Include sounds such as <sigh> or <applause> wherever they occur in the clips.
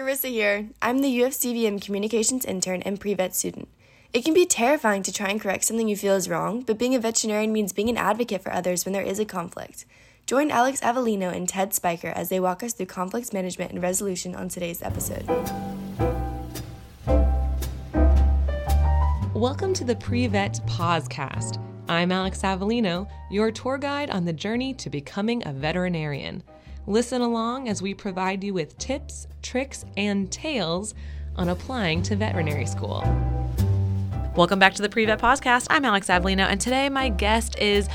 Carissa here. I'm the UFCVM Communications intern and pre-vet student. It can be terrifying to try and correct something you feel is wrong, but being a veterinarian means being an advocate for others when there is a conflict. Join Alex Avellino and Ted Spiker as they walk us through conflict management and resolution on today's episode. Welcome to the Pre-Vet Podcast. I'm Alex Avellino, your tour guide on the journey to becoming a veterinarian. Listen along as we provide you with tips, tricks, and tales on applying to veterinary school. Welcome back to the Pre-Vet Podcast. I'm Alex Avellino, and today my guest is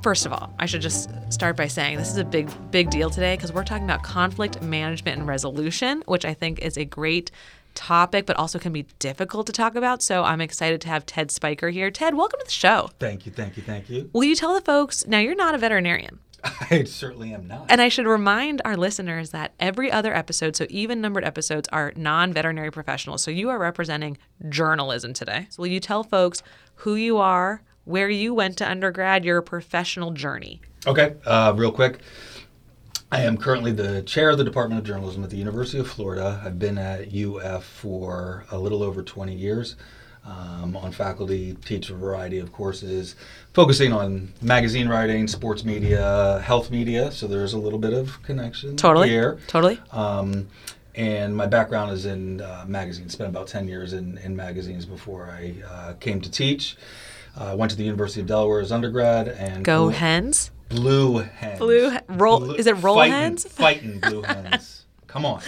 First of all, I should just start by saying this is a big, big deal today because we're talking about conflict management and resolution, which I think is a great topic, but also can be difficult to talk about. So I'm excited to have Ted Spiker here. Ted, welcome to the show. Thank you, thank you, thank you. Will you tell the folks now you're not a veterinarian? <laughs> I certainly am not. And I should remind our listeners that every other episode, so even numbered episodes, are non veterinary professionals. So you are representing journalism today. So will you tell folks who you are, where you went to undergrad, your professional journey? Okay, uh, real quick. I am currently the chair of the Department of Journalism at the University of Florida. I've been at UF for a little over 20 years. Um, on faculty, teach a variety of courses, focusing on magazine writing, sports media, health media. So there's a little bit of connection Totally. here. Totally. Um, and my background is in uh, magazines. Spent about 10 years in, in magazines before I uh, came to teach. I went to the University of Delaware as undergrad and Go blue- hens. Blue hens. Blue roll- Blue- is it roll fighting, hens? Fighting blue <laughs> hens. Come on.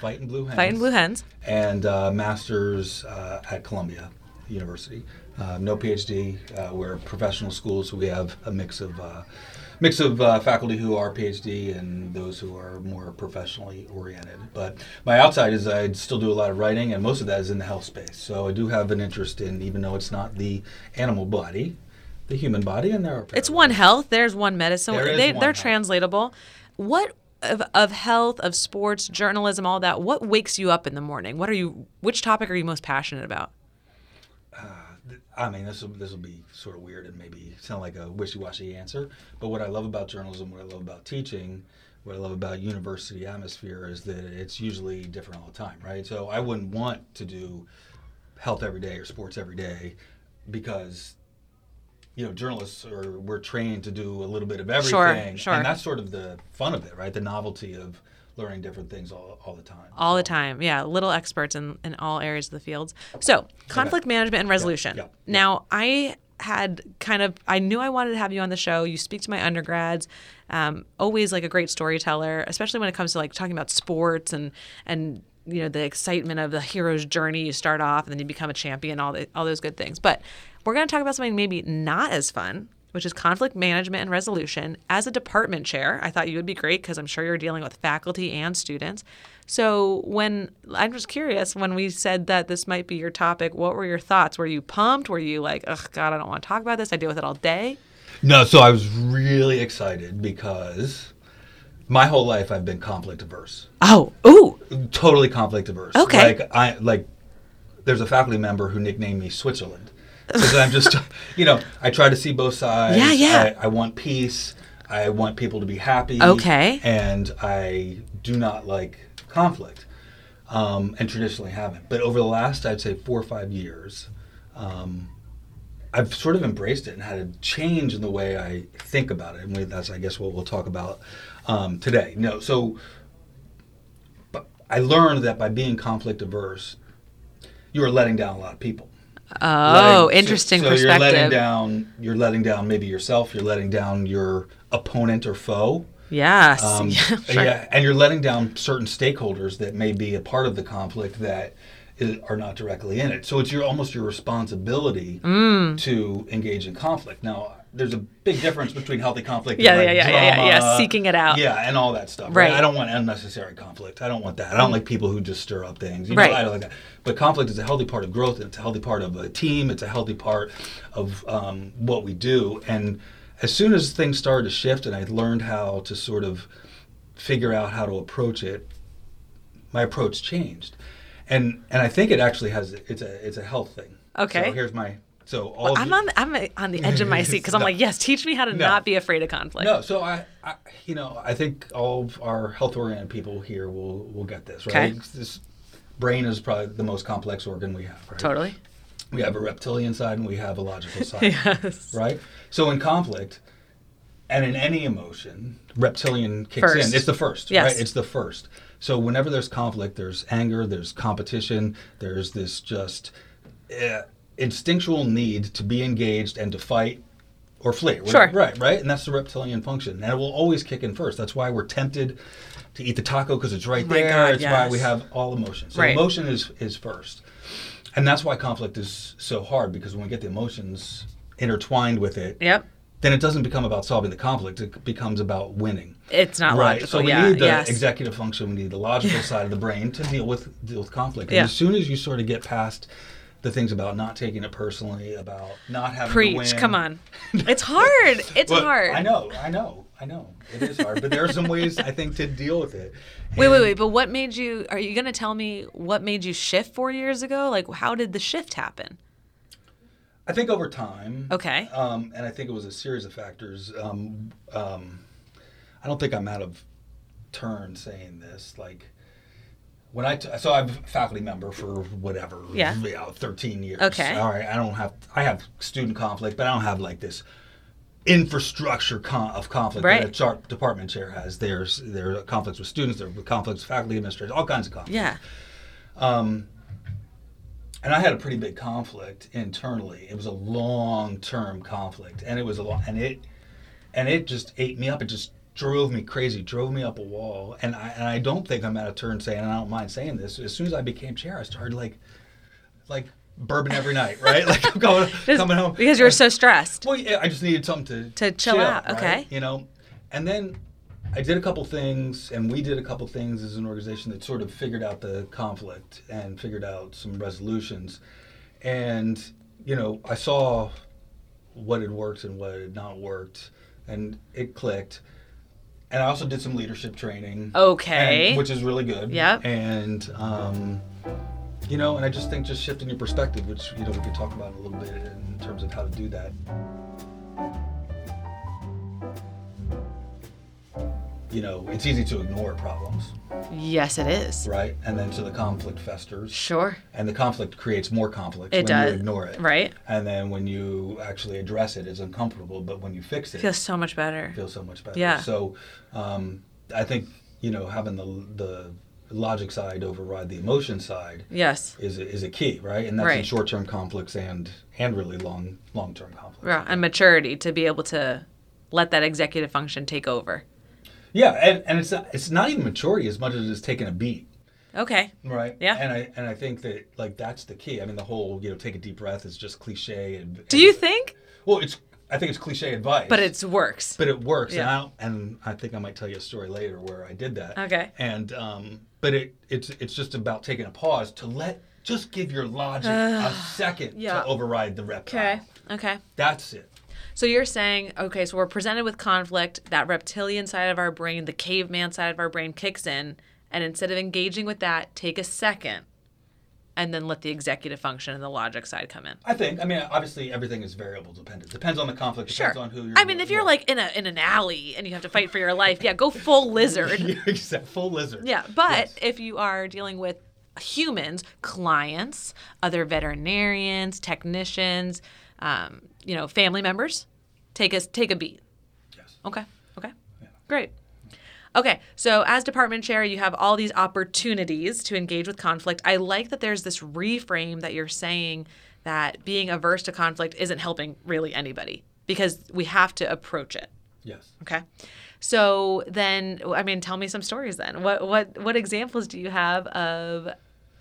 Fighting blue hens. Fighting blue hens. And uh, master's uh, at Columbia University. Uh, no PhD. Uh, we're a professional school, so we have a mix of uh, mix of uh, faculty who are PhD and those who are more professionally oriented. But my outside is I still do a lot of writing, and most of that is in the health space. So I do have an interest in, even though it's not the animal body, the human body, and there are It's one health. There's one medicine. There they, one they're health. translatable. What of, of health, of sports, journalism, all that? What wakes you up in the morning? What are you? Which topic are you most passionate about? Uh, I mean, this will this will be sort of weird and maybe sound like a wishy-washy answer. But what I love about journalism, what I love about teaching, what I love about university atmosphere is that it's usually different all the time, right? So I wouldn't want to do health every day or sports every day because you know journalists are we're trained to do a little bit of everything, sure. and that's sort of the fun of it, right? The novelty of learning different things all, all the time. All the time. Yeah, little experts in, in all areas of the fields. So, conflict management and resolution. yeah, yeah. Now, I had kind of, I knew I wanted to have you on the show. You speak to my undergrads, um, always like a great storyteller, especially when it comes to like talking about sports and, and, you know, the excitement of the hero's journey. You start off and then you become a champion, all, the, all those good things. But we're going to talk about something maybe not as fun, which is conflict management and resolution. As a department chair, I thought you would be great because I'm sure you're dealing with faculty and students. So, when I'm just curious, when we said that this might be your topic, what were your thoughts? Were you pumped? Were you like, oh, God, I don't want to talk about this? I deal with it all day? No, so I was really excited because my whole life I've been conflict averse. Oh, ooh, Totally conflict averse. Okay. Like I like there's a faculty member who nicknamed me Switzerland. Because I'm just <laughs> you know, I try to see both sides. Yeah, yeah. I, I want peace. I want people to be happy. Okay. And I do not like conflict. Um, and traditionally haven't. But over the last I'd say four or five years, um, I've sort of embraced it and had a change in the way I think about it, and that's, I guess, what we'll talk about um, today. No, so, I learned that by being conflict averse, you are letting down a lot of people. Oh, Letting- interesting so, so perspective. you're letting down. You're letting down maybe yourself. You're letting down your opponent or foe. yes. Um, <laughs> yeah, sure. yeah, and you're letting down certain stakeholders that may be a part of the conflict that are not directly in it. So it's your almost your responsibility Mm. to engage in conflict. Now, there's a big difference between healthy conflict Yeah, and like yeah, yeah, yeah, yeah, yeah, seeking it out. Yeah, and all that stuff. Right. Right. I don't want unnecessary conflict. I don't want that. I don't like people who just stir up things. You Right. know, I don't like that. But conflict is a healthy part of growth. It's a healthy part of a team. It's a healthy part of um, what we do. And as soon as things started to shift, and I learned how to sort of figure out how to approach it, my approach changed. And and I think it actually has it's a it's a health thing. Okay. So here's my So all I'm the- on I'm on the <laughs> edge of my seat because I'm like, yes, teach me how to No. not be afraid of conflict. No, so I, I, you know, I think all of our health-oriented people here will will get this, right? Okay. This brain is probably the most complex organ we have, right? Totally. We have a reptilian side and we have a logical <laughs> side, Yes. right? So in conflict, and in any emotion, reptilian kicks First. in. It's the first, Yes. right? It's the first. So whenever there's conflict, there's anger, there's competition, there's this just uh, instinctual need to be engaged and to fight or flee. Sure. Right, right? And that's the reptilian function. And it will always kick in first. That's why we're tempted to eat the taco because it's right Oh there. God, it's why we have all emotions. So Right. emotion is, is first. And that's why conflict is so hard because when we get the emotions intertwined with it, Yep. then it doesn't become about solving the conflict. It becomes about winning. It's not right. logical. So we yeah. need the yes. executive function. We need the logical <laughs> side of the brain to deal with deal with conflict. And Yeah. as soon as you sort of get past the things about not taking it personally, about not having to Preach. win. Come on. <laughs> It's hard. It's Well, hard. I know. I know. I know. It is hard, but there are some ways I think to deal with it. Wait, wait, wait. But what made you? Are you going to tell me what made you shift four years ago? Like, how did the shift happen? I think over time. Okay. Um, and I think it was a series of factors. Um, um, I don't think I'm out of turn saying this. Like when I t- so I'm a faculty member for whatever. Yeah. You know, 13 years. Okay. All right. I don't have I have student conflict, but I don't have like this infrastructure con- of conflict Right. that a char- department chair has. There's there are conflicts with students. There are conflicts with faculty administrators. All kinds of conflicts. Yeah. Um, and I had a pretty big conflict internally. It was a long-term conflict, and it was a long, and it, and it just ate me up. It just drove me crazy, drove me up a wall. And I, and I don't think I'm out of turn saying, and I don't mind saying this. As soon as I became chair, I started like, like bourbon every night, <laughs> right? Like I'm going, Just coming home because you were so stressed. well, yeah, I just needed something to To chill out, right? okay. You know, and then I did a couple things, and we did a couple things as an organization that sort of figured out the conflict and figured out some resolutions. And you know, I saw what had worked and what had not worked, and it clicked. And I also did some leadership training. Okay. and- which is really good. Yep. And um, you know, and I just think just shifting your perspective, which you know we could talk about a little bit in terms of how to do that. You know, it's easy to ignore problems, Yes, it is. right? And then so the conflict festers, Sure. and the conflict creates more conflict It when does. you ignore it, Right. And then when you actually address it, it's uncomfortable, but when you fix it, Feels so much better. it feels so much better. Yeah. So, um, I think you know having the the logic side override the emotion side Yes. is a, is a key, right? And that's in short-term conflicts and and really long long-term conflicts. Yeah, and maturity to be able to let that executive function take over. Yeah, and, and it's not, it's not even maturity as much as it's taking a beat, Okay. right? Yeah. And I and I think that like that's the key. I mean, the whole you know take a deep breath is just cliche. And, Do you think? Well, it's I think it's cliche advice, But it works. but it works. And, Yeah. I and I think I might tell you a story later where I did that. Okay. And um, but it it's it's just about taking a pause to let just give your logic a second yeah. to override the reptile. Okay. Okay. That's it. So you're saying, okay, so we're presented with conflict, that reptilian side of our brain, the caveman side of our brain kicks in, and instead of engaging with that, take a second and then let the executive function and the logic side come in. I think. I mean, obviously, everything is variable dependent. Depends on the conflict. Sure. Depends on who you're. I mean, if you're like in a in an alley and you have to fight for your life, yeah, go full <laughs> lizard. Exact- full lizard. Yeah, but Yes. if you are dealing with humans, clients, other veterinarians, technicians, um, you know, family members, take us take a beat. Yes. Okay. Okay. Great. Okay, so as department chair, you have all these opportunities to engage with conflict. I like that there's this reframe that you're saying that being averse to conflict isn't helping really anybody because we have to approach it. Yes. Okay. So then, I mean, tell me some stories then. What what what examples do you have of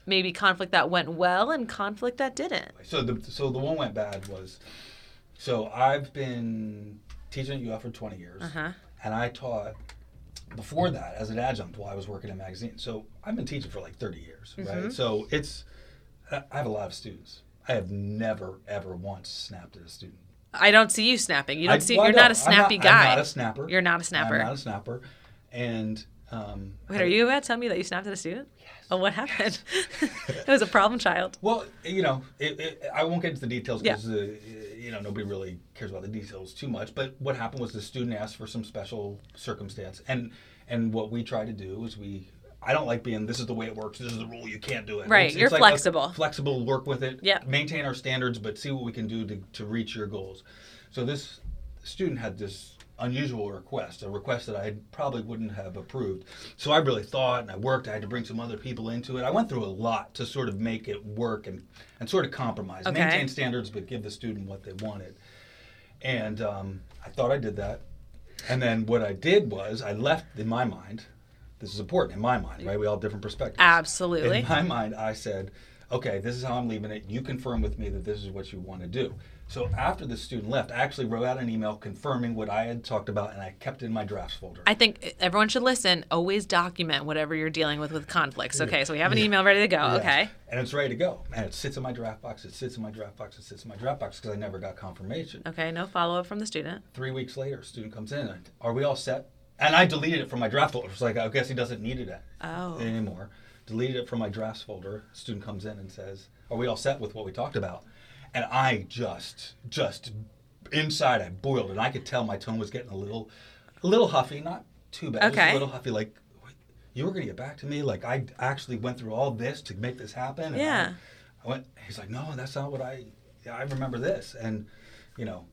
maybe conflict that went well and conflict that didn't? So the so the one went bad was, so I've been teaching at UF for 20 years, Uh-huh. and I taught before that as an adjunct while I was working in magazines. So I've been teaching for like 30 years, Mm-hmm. right? So it's I have a lot of students. I have never ever once snapped at a student. I don't see you snapping. You don't I- see. well, you're not a don't. I'm snappy I'm guy. not a snapper. You're not a snapper. I'm not a snapper. And Um, Wait, are you about to tell me that you snapped at a student? Yes. Oh, what happened? <laughs> it was a problem child. Well, you know, it, it, I won't get into the details Yeah. because uh, you know nobody really cares about the details too much. But what happened was the student asked for some special circumstance, and and what we try to do is we. I don't like being. This is the way it works. This is the rule. You can't do it. Right, you're like, flexible. Flexible. Work with it. Yeah. Maintain our standards, but see what we can do to, to reach your goals. So this student had this unusual request, a request that I probably wouldn't have approved. So I really thought and I worked. I had to bring some other people into it. I went through a lot to sort of make it work and, and sort of compromise, Okay. maintain standards, but give the student what they wanted. And um, I thought I did that. And then what I did was I left in my mind. This is important in my mind, right? We all have different perspectives. Absolutely. In my mind, I said, okay, this is how I'm leaving it. You confirm with me that this is what you want to do. So after the student left, I actually wrote out an email confirming what I had talked about, and I kept it in my drafts folder. I think everyone should listen. Always document whatever you're dealing with with conflicts. Okay, so we have an email ready to go. Yes. Okay. And it's ready to go. And it sits in my draft box. It sits in my draft box. It sits in my draft box because I never got confirmation. Okay, no follow up from the student. Three weeks later, student comes in. Are we all set? And I deleted it from my draft folder. It's like, I guess he doesn't need it Oh. anymore. Deleted it from my drafts folder. Student comes in and says, Are we all set with what we talked about? And I just, just inside, I boiled, and I could tell my tone was getting a little, a little huffy. Not too bad. Just Okay. a little huffy. Like, you were going to get back to me. Like, I actually went through all this to make this happen. And I- Yeah. I went. He's like, no, that's not what I. yeah, I remember this, and you know,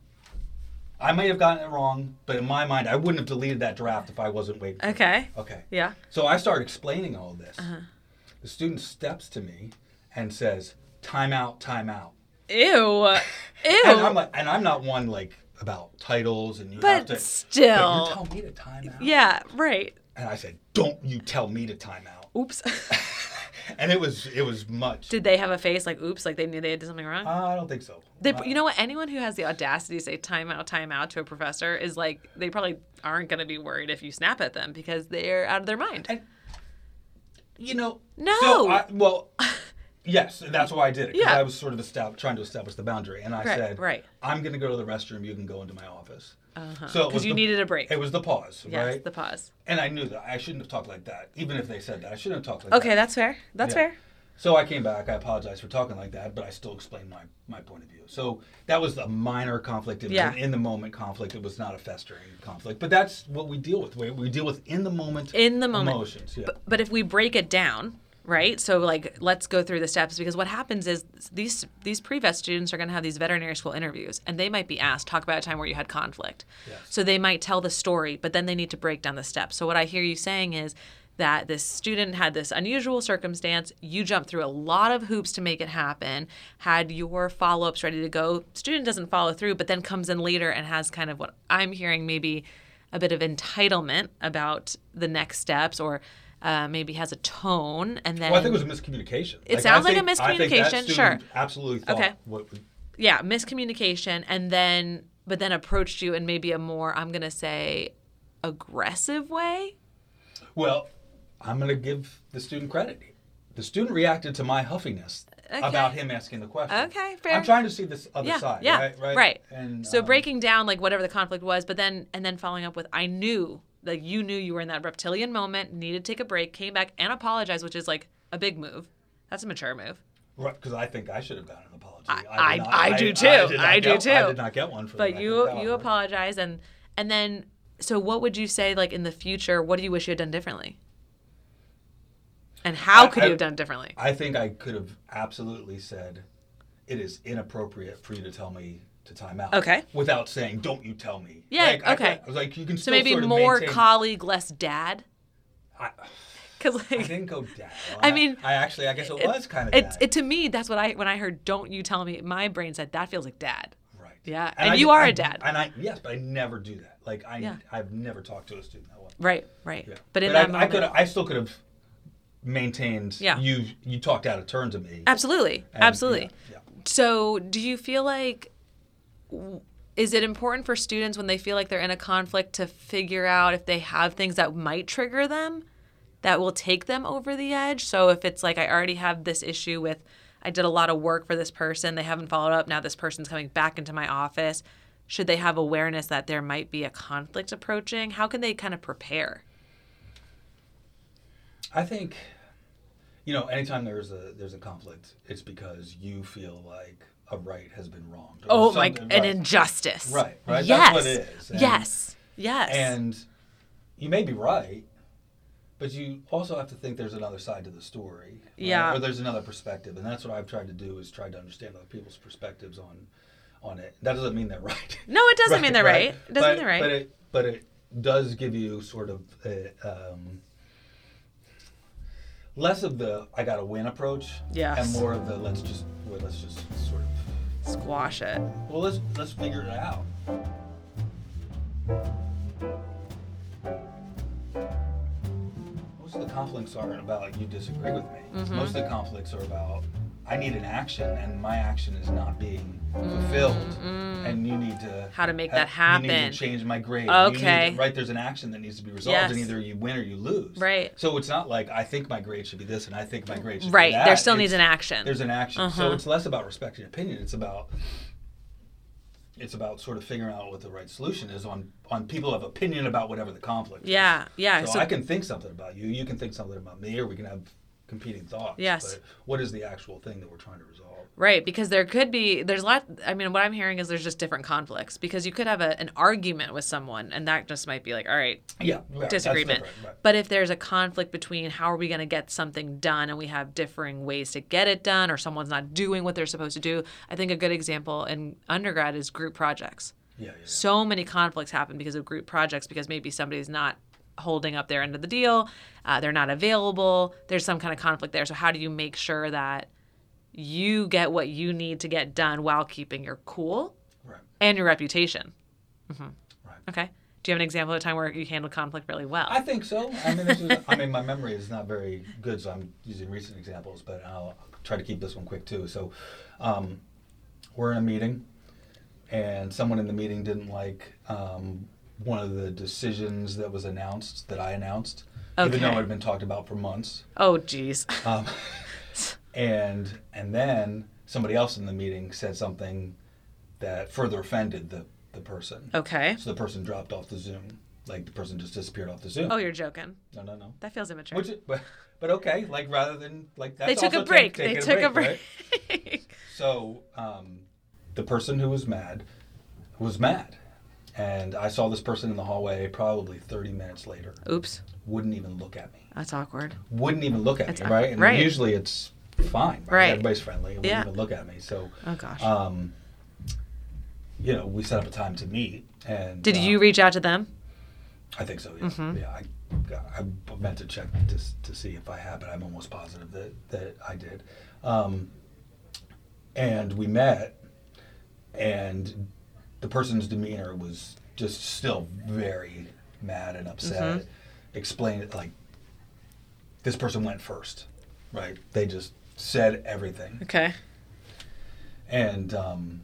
I may have gotten it wrong, but in my mind, I wouldn't have deleted that draft if I wasn't waiting. it. Okay. Okay. Yeah. So I start explaining all this. Uh-huh. The student steps to me and says, "Time out, time out." Ew. <laughs> Ew. And I'm like, and I'm not one like about titles and you But have to. still. But you're telling me to time out. yeah, right. And I said, "Don't you tell me to time out." Oops. <laughs> And it was it was much. Did they have a face like oops, like they knew they had did something wrong? Uh, I don't think so. They, Uh, you know what? Anyone who has the audacity to say time out, time out to a professor is like, they probably aren't going to be worried if you snap at them because they're out of their mind. And you know, No. So I, well, <laughs> yes, and that's why I did it. Yeah. I was sort of estab- trying to establish the boundary, and I Right, said, right. I'm going to go to the restroom. You can go into my office." Uh-huh. So it 'Cause was you the- needed a break. It was the pause, yes, right? the pause. and I knew that I shouldn't have talked like that, even if they said that. I shouldn't have talked like that. Okay, that's fair. That's Yeah. fair. So I came back. I apologized for talking like that, but I still explained my, my point of view. So that was a minor conflict. It was Yeah. an in the moment conflict. It was not a festering conflict. But that's what we deal with. We, we deal with in the moment In the moment. emotions. Yeah. But, but if we break it down, right? So like let's go through the steps because what happens is these these pre-vet students are going to have these veterinary school interviews and they might be asked talk about a time where you had conflict. Yes. So they might tell the story, but then they need to break down the steps. So what I hear you saying is that this student had this unusual circumstance. You jumped through a lot of hoops to make it happen, had your follow ups ready to go. Student doesn't follow through, but then comes in later and has kind of what I'm hearing maybe a bit of entitlement about the next steps or uh, maybe has a tone and then well, I think it was a miscommunication. It I sounds like a think- I think that miscommunication, sure. Absolutely thought Okay. what yeah miscommunication and then but then approached you in maybe a more i'm going to say aggressive way Well, I'm going to give the student credit. The student reacted to my huffiness Okay. about him asking the question. Okay, fair. I'm trying to see this other yeah side. yeah right, right. And so um, breaking down like whatever the conflict was but then and then following up with i knew like you knew you were in that reptilian moment needed to take a break came back and apologized which is like a big move that's a mature move Right, because I think I should have gotten an apology. I- I- not- I do too. I do get- too. I did not get one for but that. you you apologize and and then so what would you say like in the future what do you wish you had done differently and how could you have done differently I think I could have absolutely said, "It is inappropriate for you to tell me to time out." Okay. Without saying, "Don't you tell me." Yeah, Like, okay. could- I was like, you can so maybe more maintain- colleague less dad I, because I like didn't go down. I mean, I actually, I guess it, was kind of it, it to me that's what i when i heard don't you tell me my brain said that feels like dad right. Yeah, and I you are I- a dad. And I yes, but I never do that. Like I, Yeah. I've never talked to a student that way. right right Yeah. but in I, that I moment could, I still could have maintained. Yeah. You, you talked out of turn to me. absolutely and, absolutely yeah, So, do you feel like is it important for students when they feel like they're in a conflict to figure out if they have things that might trigger them that will take them over the edge? So, if it's like I already have this issue with I did a lot of work for this person, they haven't followed up, now this person's coming back into my office, should they have awareness that there might be a conflict approaching? How can they kind of prepare? I think, you know, anytime there's a there's a conflict, it's because you feel like a right has been wronged. or Oh my, something- an right. injustice. Right, right, that's Yes. what it is. And- yes. Yes. And you may be right, but you also have to think there's another side to the story. right? Yeah. Or there's another perspective, and that's what I've tried to do is try to understand other people's perspectives on on it. That doesn't mean they're <laughs> right. No, it doesn't mean they're right. It doesn't but, mean they're right. But it but it does give you sort of a, um, less of the I got to win approach, Yes. and more of the let's just well, let's just sort of Squash it. well let's let's figure it out. Most of the conflicts aren't about you disagree with me. Mm-hmm. Most of the conflicts are about I need an action and my action is not being fulfilled, and you need to Mm-hmm. How to make ha- that happen. You need to change my grade. Need to- Okay. right? There's an action that needs to be resolved, and either you win or you lose. Right. So it's not like I think my grade should be this, and I think my grade should Right. be that. There still needs an action. there's an action. Uh-huh. So it's less about respecting opinion. It's about it's about sort of figuring out what the right solution is on on people have opinion about whatever the conflict. is. Yeah. Yeah. So, So, I can think something about you. You can think something about me, or we can have competing thoughts. Yes. But what is the actual thing that we're trying to resolve? Right, because there could be there's a lot. I mean, what I'm hearing is there's just different conflicts because you could have a, an argument with someone, and that just might be like, all right, Yeah. that's disagreement. right. But if there's a conflict between how are we going to get something done, and we have differing ways to get it done, or someone's not doing what they're supposed to do, I think a good example in undergrad is group projects. Yeah. yeah, yeah. So many conflicts happen because of group projects because maybe somebody's not holding up their end of the deal, uh, they're not available. There's some kind of conflict there. So how do you make sure that you get what you need to get done while keeping your cool Right. and your reputation? Right. Okay. Do you have an example of a time where you handled conflict really well? I think so. I mean, this is, I mean, my memory is not very good, so I'm using recent examples, but I'll try to keep this one quick too. So, um, we're in a meeting, and someone in the meeting didn't like um, one of the decisions that was announced that I announced, even though it had been talked about for months. oh, geez. Um, <laughs> and and then somebody else in the meeting said something that further offended the the person. Okay. So the person dropped off the Zoom. Like the person just disappeared off the Zoom. Oh, you're joking. No, no, no. That feels immature. Which, but, but okay. Like rather than like that's they took a break. take- they took a break. right? <laughs> So um, the person who was mad was mad, and I saw this person in the hallway probably 30 minutes later. Oops. Wouldn't even look at me. That's awkward. Wouldn't even look at That's me. Right. And right. usually it's fine. Right. Right. Everybody's friendly. Wouldn't Yeah. even look at me. So. Oh, gosh. Um, you know, we set up a time to meet, and Did uh, you reach out to them? I think so. Yeah, Mm-hmm. yeah. I, I meant to check to, to see if I had, but I'm almost positive that that I did. Um, and we met, and the person's demeanor was just still very mad and upset. Mm-hmm. Explained it like this person went first, right? They just said everything, Okay. and um,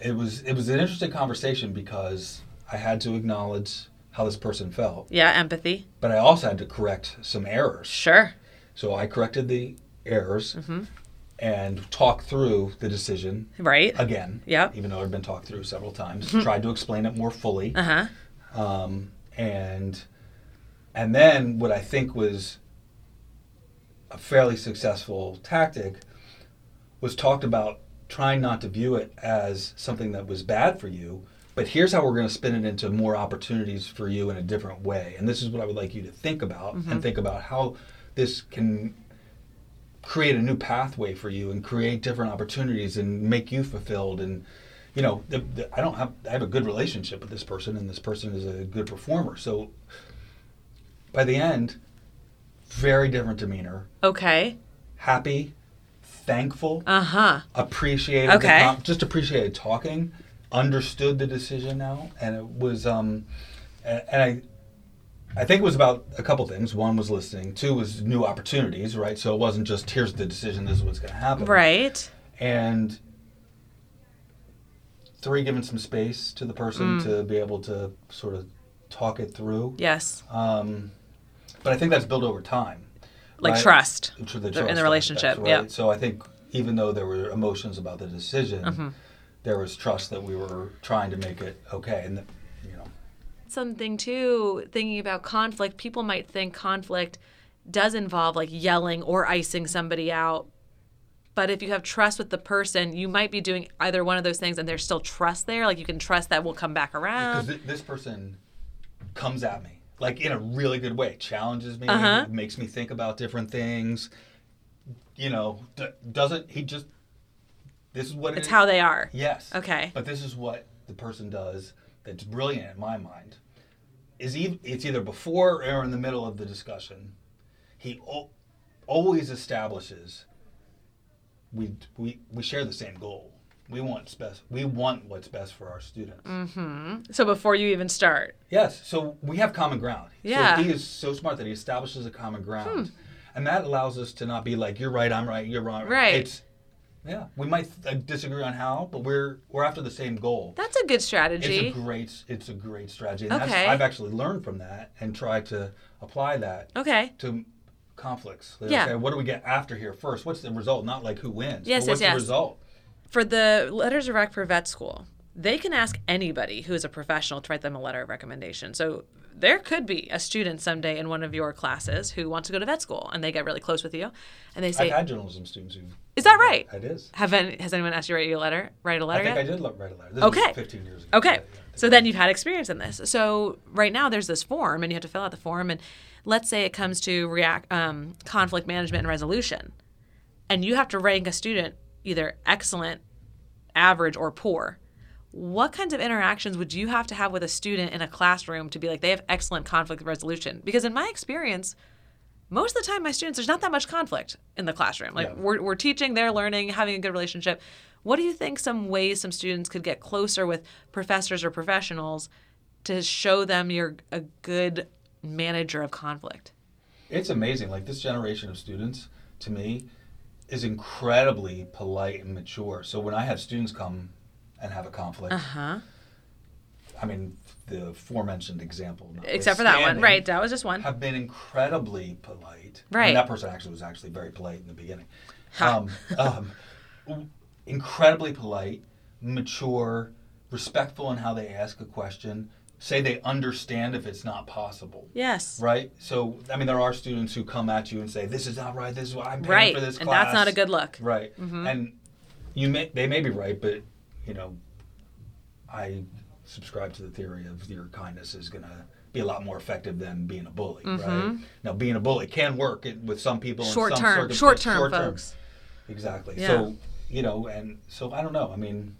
it was it was an interesting conversation because I had to acknowledge how this person felt Yeah, empathy. but I also had to correct some errors. Sure. So I corrected the errors Mm-hmm. And talk through the decision Right. again. Yeah. Even though it had been talked through several times, tried to explain it more fully. Uh huh. Um, and and then what I think was a fairly successful tactic was talked about trying not to view it as something that was bad for you, but here's how we're going to spin it into more opportunities for you in a different way. And this is what I would like you to think about and think about how this can create a new pathway for you and create different opportunities and make you fulfilled and you know the, the, i don't have i have a good relationship with this person and this person is a good performer so by the end very different demeanor Okay. happy thankful Uh huh. appreciated Okay. com- just appreciated talking understood the decision now and it was um and, and i I think it was about a couple things. One was listening. Two was new opportunities, right? So it wasn't just here's the decision, this is what's going to happen. Right. And three, giving some space to the person Mm. to be able to sort of talk it through. Yes. Um, but I think that's built over time. Like right? trust. The in the relationship, aspect, yeah. right? So I think even though there were emotions about the decision, Mm-hmm. there was trust that we were trying to make it okay. And, that, you know, Something too, thinking about conflict, people might think conflict does involve like yelling or icing somebody out. But if you have trust with the person, you might be doing either one of those things and there's still trust there. Like you can trust that will come back because around. th- this person comes at me like in a really good way challenges me Uh-huh. makes me think about different things you know d- doesn't he just this is what it It's is. how they are. yes Okay. but this is what the person does that's brilliant in my mind is e- it's either before or in the middle of the discussion he o- always establishes we, we we share the same goal we want best we want what's best for our students mm-hmm. So before you even start. Yes, so we have common ground. Yeah. So he is so smart that he establishes a common ground. Hmm. And that allows us to not be like, you're right, I'm right, you're wrong. Right. It's, yeah, we might uh, disagree on how, but we're we're after the same goal. That's a good strategy. It's a great it's a great strategy. And Okay. that's, I've actually learned from that and tried to apply that okay. to conflicts. Like, Yeah. Okay, what do we get after here first? What's the result? Not like who wins. Yes, what's yes, the yes. result? For the letters of rec for vet school, they can ask anybody who is a professional to write them a letter of recommendation. So there could be a student someday in one of your classes who wants to go to vet school and they get really close with you and they say, I've had journalism students who Is that right? It is. Have any, has anyone asked you to write you a letter? Write a I letter I think yet? I did lo- write a letter. This Okay. was 15 years ago. Okay. So then you've had experience in this. So right now there's this form and you have to fill out the form and let's say it comes to react um, conflict management and resolution and you have to rank a student either excellent, average or poor. What kinds of interactions would you have to have with a student in a classroom to be like they have excellent conflict resolution? Because in my experience, most of the time my students there's not that much conflict in the classroom like Yeah. we're, we're teaching they're learning having a good relationship what do you think some ways some students could get closer with professors or professionals to show them you're a good manager of conflict It's amazing. Like this generation of students, to me, is incredibly polite and mature. So when I have students come and have a conflict, uh-huh I mean, the aforementioned example, except for that one right that was just one have been incredibly polite. Right. And that person actually was actually very polite in the beginning. Um, um, incredibly polite, mature, respectful in how they ask a question. Say they understand if it's not possible. yes Right. So I mean, there are students who come at you and say, "This is not right. This is what I'm paying right for this class." Right, and that's not a good look Right. Mm-hmm. And you may they may be right, but you know, I subscribe to the theory of your kindness is going to be a lot more effective than being a bully. Right. Now, being a bully can work with some people. in Mm-hmm. short some term circumstances- short term folks Exactly. Yeah. So you know, and so I don't know. I mean,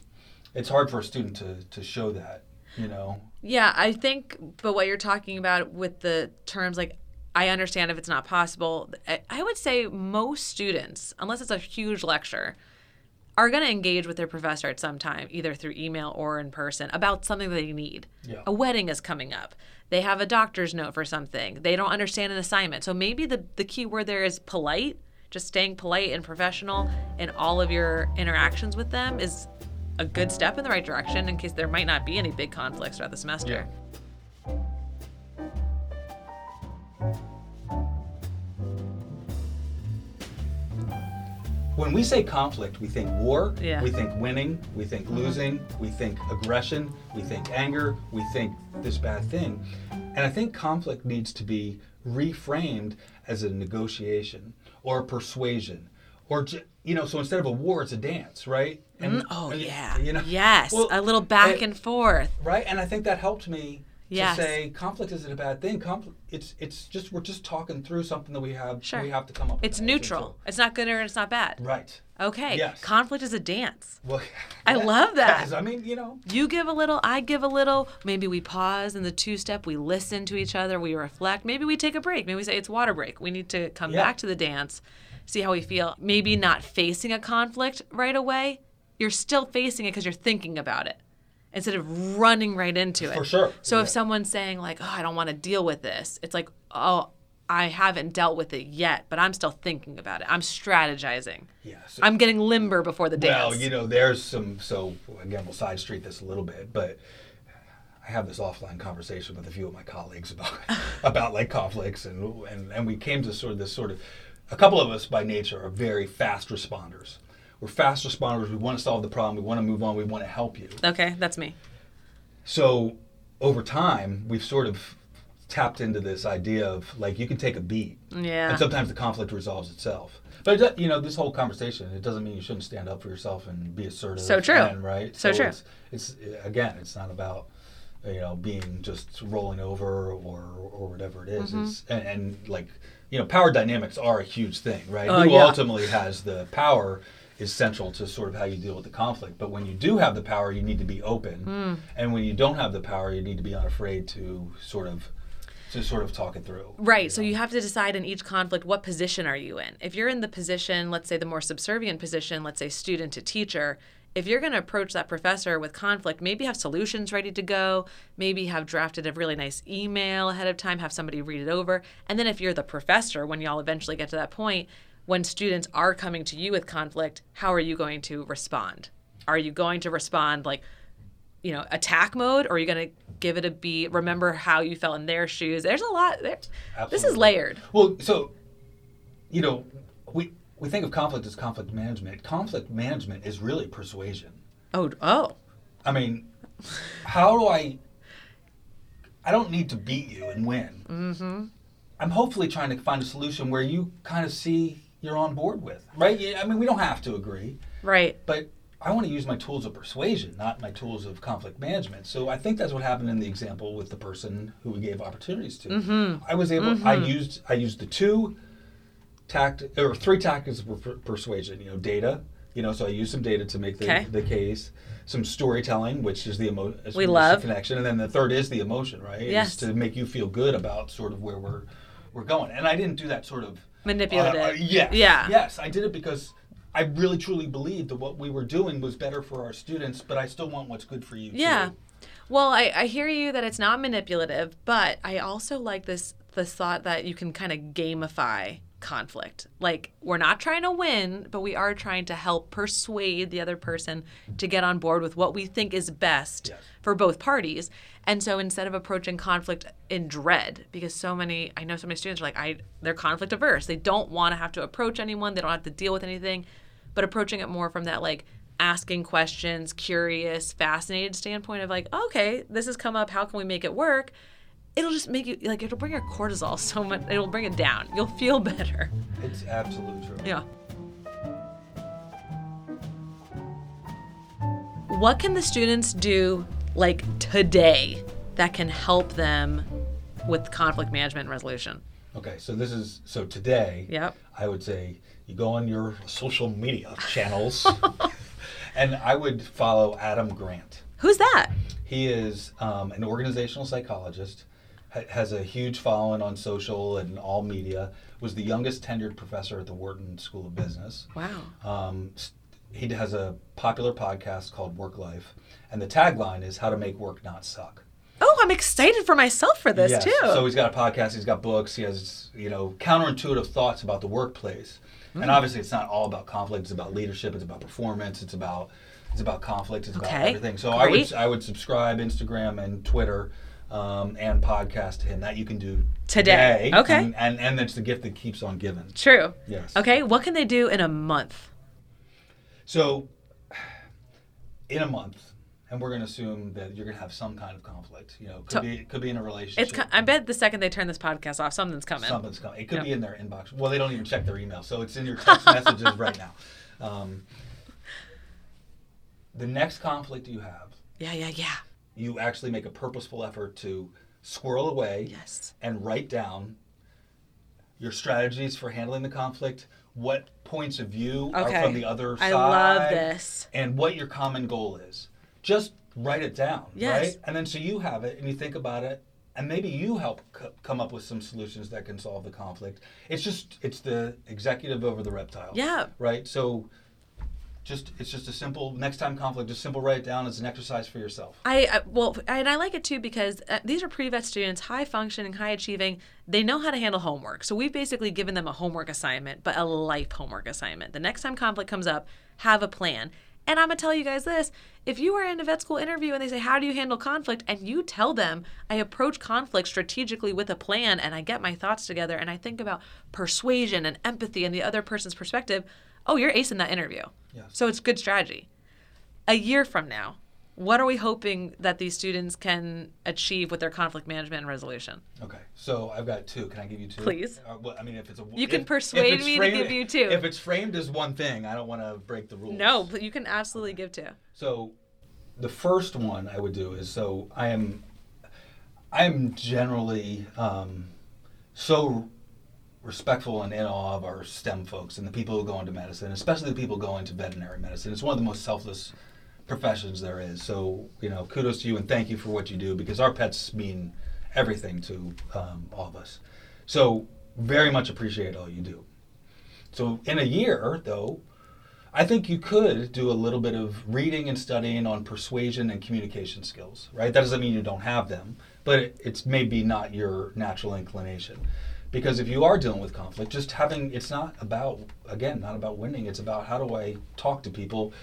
it's hard for a student to to show that. You know. Yeah, I think, but what you're talking about with the terms like, I understand if it's not possible. I would say most students, unless it's a huge lecture, are going to engage with their professor at some time, either through email or in person, about something that they need. Yeah. A wedding is coming up. They have a doctor's note for something. They don't understand an assignment. So maybe the, the key word there is polite. Just staying polite and professional in all of your interactions with them is a good step in the right direction in case there might not be any big conflicts throughout the semester. When we say conflict, we think war, Yeah. we think winning, we think uh-huh. losing, we think aggression, we think anger, we think this bad thing. And I think conflict needs to be reframed as a negotiation or a persuasion. Or, you know, so instead of a war, it's a dance, right? And, mm, Oh and, yeah. You know, yes. well, a little back and- and forth. right? And I think that helped me Yes. to say conflict isn't a bad thing. Conflict, it's it's just we're just talking through something that we have Sure. we have to come up. with It's answer neutral. It's not good or it's not bad. Right. Okay. Yes. Conflict is a dance. Well, I <laughs> love that. yes, I mean, you know, You give a little, I give a little. Maybe we pause in the two step, we listen to each other, we reflect. Maybe we take a break. Maybe we say it's water break. We need to come Yeah. back to the dance, see how we feel. Maybe not facing a conflict right away. You're still facing it because you're thinking about it instead of running right into it. For sure. So Yeah. if someone's saying, like, oh, I don't want to deal with this, it's like, oh, I haven't dealt with it yet, but I'm still thinking about it. I'm strategizing. yeah. So, I'm getting limber before the dance. well, you know, there's some. So again, we'll side street this a little bit, but I have this offline conversation with a few of my colleagues about <laughs> about like conflicts, and and and we came to sort of this sort of. A couple of us by nature are very fast responders. We're fast responders. We want to solve the problem. We want to move on. We want to help you. okay, that's me. So over time, we've sort of tapped into this idea of like you can take a beat, Yeah. and sometimes the conflict resolves itself. But it, you know, this whole conversation, it doesn't mean you shouldn't stand up for yourself and be assertive. So true. and, right. So true. It's, it's again, it's not about you know being just rolling over or or whatever it is. Mm-hmm. It's and, and like you know, power dynamics are a huge thing, right? Oh, Who yeah. ultimately has the power is central to sort of how you deal with the conflict. But when you do have the power, you need to be open, Hmm. and when you don't have the power, you need to be unafraid to sort of to sort of talk it through. Right. So you have to decide in each conflict what position are you in. If you're in the position, let's say the more subservient position, let's say student to teacher, if you're going to approach that professor with conflict, maybe have solutions ready to go, maybe have drafted a really nice email ahead of time, have somebody read it over. And then if you're the professor, when y'all eventually get to that point, when students are coming to you with conflict, how are you going to respond? Are you going to respond like, you know, attack mode, or are you going to give it a beat? Remember how you felt in their shoes. There's a lot. There, this is layered. Well, so you know, we we think of conflict as conflict management. Conflict management is really persuasion. Oh, oh, I mean, how do I? I don't need to beat you and win. Mm-hmm. I'm hopefully trying to find a solution where you kind of see you're on board with, right? I mean, we don't have to agree, right. but I want to use my tools of persuasion, not my tools of conflict management. So I think that's what happened in the example with the person who we gave opportunities to. Mm-hmm. I was able. I used. I used the two tact or three tactics of per- persuasion. You know, data. You know, so I used some data to make the, Okay. the case. Some storytelling, which is the emotion. We love. connection, and then the third is the emotion, right? Yes. Is to make you feel good about sort of where we're we're going. And I didn't do that sort of Manipulative. uh, uh, yes. Yeah. Yes, I did it because I really truly believed that what we were doing was better for our students, but I still want what's good for you. Yeah. too. Well, I, I hear you that it's not manipulative, but I also like this this thought that you can kind of gamify conflict. Like we're not trying to win, but we are trying to help persuade the other person to get on board with what we think is best Yes. for both parties. And so instead of approaching conflict in dread, because so many I know so many students are like I they're conflict averse. They don't want to have to approach anyone, they don't have to deal with anything, but approaching it more from that like asking questions, curious, fascinated standpoint of like, okay, this has come up, how can we make it work? It'll just make you like it'll bring your cortisol so much it'll bring it down. You'll feel better. It's absolutely true. Yeah. What can the students do like today that can help them with conflict management and resolution? Okay, so this is so today. Yep. I would say you go on your social media <laughs> channels, <laughs> and I would follow Adam Grant. Who's that? He is um, an organizational psychologist, ha- has a huge following on social and all media. Was the youngest tenured professor at the Wharton School of Business. Wow. Um, he has a popular podcast called Work Life, and the tagline is "How to Make Work Not Suck." Oh, I'm excited for myself for this Yes. too. So he's got a podcast, he's got books, he has you know counterintuitive thoughts about the workplace, and obviously it's not all about conflict. It's about leadership. It's about performance. It's about it's about conflict. It's about everything. So I would I would subscribe Instagram and Twitter. Um, and podcast to him that you can do Today. Okay. and, and and that's the gift that keeps on giving. True. Yes. Okay, what can they do in a month? So, in a month, and we're going to assume that you're going to have some kind of conflict. You know, could So- be could be in a relationship. It's I bet the second they turn this podcast off, something's coming. Something's coming. It could Yep. be in their inbox. Well, they don't even check their email, so it's in your text <laughs> messages right now. Um, the next conflict you have, Yeah, yeah, yeah. You actually make a purposeful effort to squirrel away Yes. and write down your strategies for handling the conflict, what points of view Okay. are from the other I side. love this. and what your common goal is. Just write it down, Yes. right? And then so you have it and you think about it, and maybe you help c- come up with some solutions that can solve the conflict. It's just it's the executive over the reptile. Yeah. Right. So. Just it's just a simple next time conflict. Just simple write it down as an exercise for yourself. I, I well, and I like it too because uh, these are pre-vet students, high functioning, high achieving. They know how to handle homework. So we've basically given them a homework assignment, but a life homework assignment. The next time conflict comes up, have a plan. And I'm gonna tell you guys this: if you are in a vet school interview and they say, "How do you handle conflict?" and you tell them, "I approach conflict strategically with a plan, and I get my thoughts together, and I think about persuasion and empathy and the other person's perspective," oh, you're acing that interview. Yes. So it's good strategy. A year from now, what are we hoping that these students can achieve with their conflict management and resolution? Okay, so I've got two. Can I give you two? Please. Uh, well, I mean, if it's a You can if- if persuade me to give you two. If it's framed as one thing, I don't want to break the rules. No, but you can absolutely give two. So, the first one I would do is so I am, I am generally um, so respectful and in awe of our STEM folks and the people who go into medicine, especially the people going to veterinary medicine. It's one of the most selfless professions there is. So, you know, kudos to you and thank you for what you do because our pets mean everything to um, all of us. So, very much appreciate all you do. So, in a year, though, I think you could do a little bit of reading and studying on persuasion and communication skills, right? That doesn't mean you don't have them, but it, it's maybe not your natural inclination. Because if you are dealing with conflict, just having it's not about again, not about winning, it's about how do I talk to people,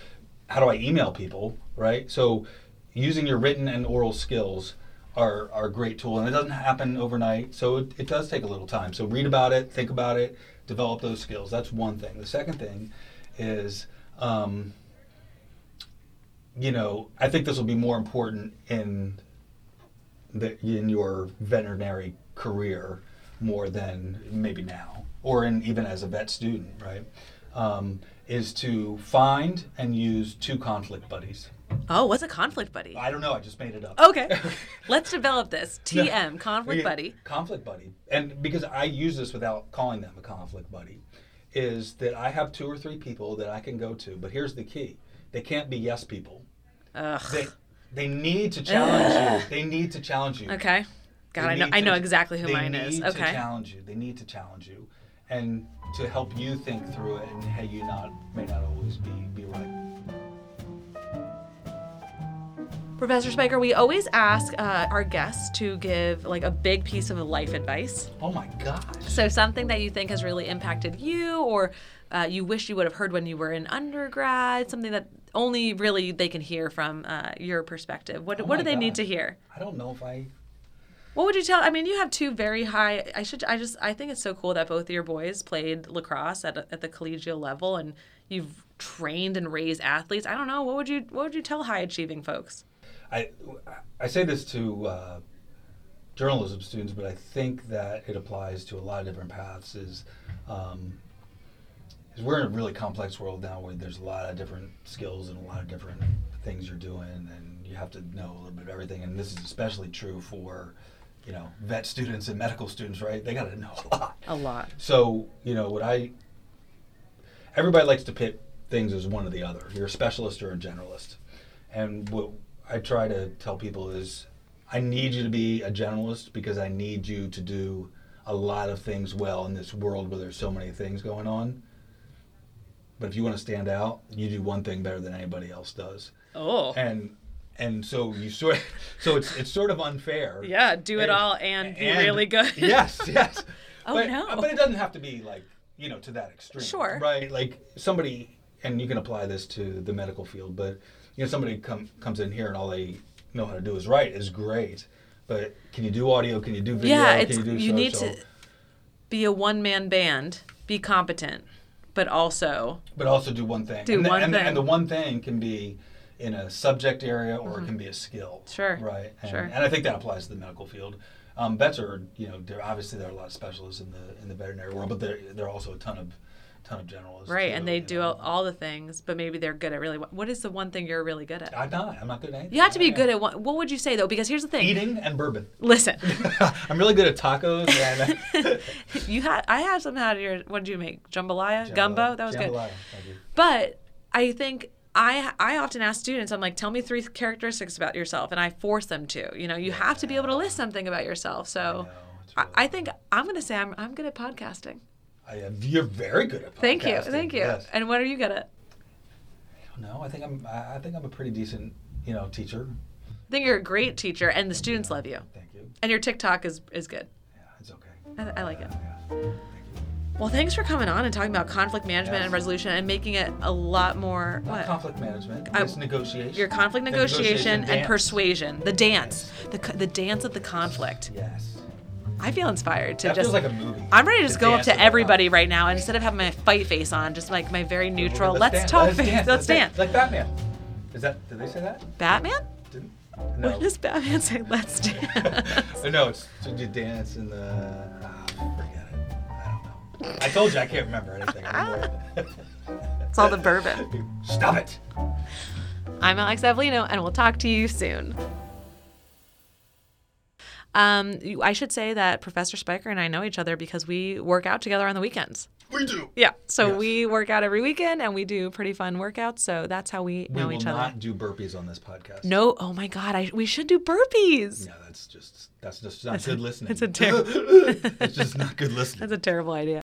how do I email people, right? So using your written and oral skills are, are a great tool and it doesn't happen overnight, so it, it does take a little time. So read about it, think about it, develop those skills. That's one thing. The second thing is um, you know, I think this will be more important in the in your veterinary career more than maybe now, or in even as a vet student, right? Um, is to find and use two conflict buddies. Oh, what's a conflict buddy? I don't know. I just made it up. Okay, <laughs> let's develop this. No. TM, conflict Yeah, buddy. Conflict buddy. And because I use this without calling them a conflict buddy, is that I have two or three people that I can go to. But here's the key they can't be yes people. Ugh. They, they need to challenge you. <sighs> They need to challenge you. Okay. God, I know. need I know exactly who mine is. Okay. They need To challenge you. They need to challenge you, and to help you think through it, and hey, you not may not always be be right. Professor Spiker, we always ask uh, our guests to give like a big piece of life advice. Oh my gosh. So something that you think has really impacted you, or uh, you wish you would have heard when you were in undergrad, something that only really they can hear from uh, your perspective. What Oh what do they need to hear? I don't know if I. What would you tell? I mean, you have two very high. I should. I just. I think it's so cool that both of your boys played lacrosse at at the collegial level, and you've trained and raised athletes. I don't know. What would you What would you tell high achieving folks? I I say this to uh, journalism students, but I think that it applies to a lot of different paths. Is um, is we're in a really complex world now where there's a lot of different skills and a lot of different things you're doing, and you have to know a little bit of everything. And this is especially true for you know vet students and medical students, right? They got to know a lot. A lot. So, you know, what I everybody likes to pit things as one or the other. You're a specialist or a generalist. And what I try to tell people is I need you to be a generalist because I need you to do a lot of things well in this world where there's so many things going on. But if you want to stand out, you do one thing better than anybody else does. Oh. And and so you sort so it's it's sort of unfair. Yeah, do it And- all and be and- really good. <laughs> yes, yes. <laughs> Oh, but, no. But it doesn't have to be like you know to that extreme. Sure. Right. Like somebody, and you can apply this to the medical field, but you know somebody come comes in here and all they know how to do is write is great. But can you do audio? Can you do video? yeah, can it's you do you so- need so- to be a one man band, be competent, but also But also do one thing. Do and the, one and thing. and the one thing can be in a subject area or it can be a skill. Mm-hmm. Sure, Right. And, sure. and I think that applies to the medical field. Um, vets are, you know, obviously there are a lot of specialists in the in the veterinary world, but there there are also a ton of ton of generalists. right, too, and they do know. all, the things, but maybe they're good at really. What what is the one thing you're really good at? I'm not. I'm not good at anything. You have to be good at one. What would you say though? Because here's the thing. eating and bourbon. <laughs> Listen, <laughs> I'm really good at tacos and <laughs> you had I had some out of your. What did you make? Jambalaya, gumbo. That was good. Jambalaya, thank. But I think I I often ask students, I'm like, tell me three characteristics about yourself, and I force them to. You know, you have to be able to list something about yourself. So I, really I think I'm gonna say I'm I'm good at podcasting. I, you're very good at podcasting. Thank you, thank you. Yes. And what are you good at? No, I think I'm. I I think I'm a pretty decent, you know, teacher. I think you're a great teacher, and the students love you, Thank you. and your TikTok is is good. Yeah, it's okay. I, I like it. Yeah. Well, thanks for coming on and talking about conflict management Yes. and resolution and making it a lot more Not what conflict management. I- it's negotiation. your conflict The negotiation, and dance. persuasion, the dance, the the dance of the conflict. Yes. I feel inspired to That just. feels like a movie. I'm ready to just go up to everybody right now, and instead of having my fight face on, just like my very neutral. Let's Let's, dance. talk Let's face. dance. Let's dance. Like Batman. Is that? Did they say that? Batman? Didn't? What does Batman say? <laughs> Let's dance. <laughs> no, it's to dance in the. ah, I told you I can't remember anything anymore. <laughs> It's all the bourbon. Stop it. I'm Alex Avellino, and we'll talk to you soon. Um, I should say that Professor Spiker and I know each other because we work out together on the weekends. We do. Yeah, so Yes. we work out every weekend, and we do pretty fun workouts. So that's how we We know each other. We will not do burpees on this podcast. No, oh my God, I, we should do burpees. Yeah, that's just that's just not good listening. it's a ter- <laughs> it's just not good <laughs> listening. That's a terrible idea.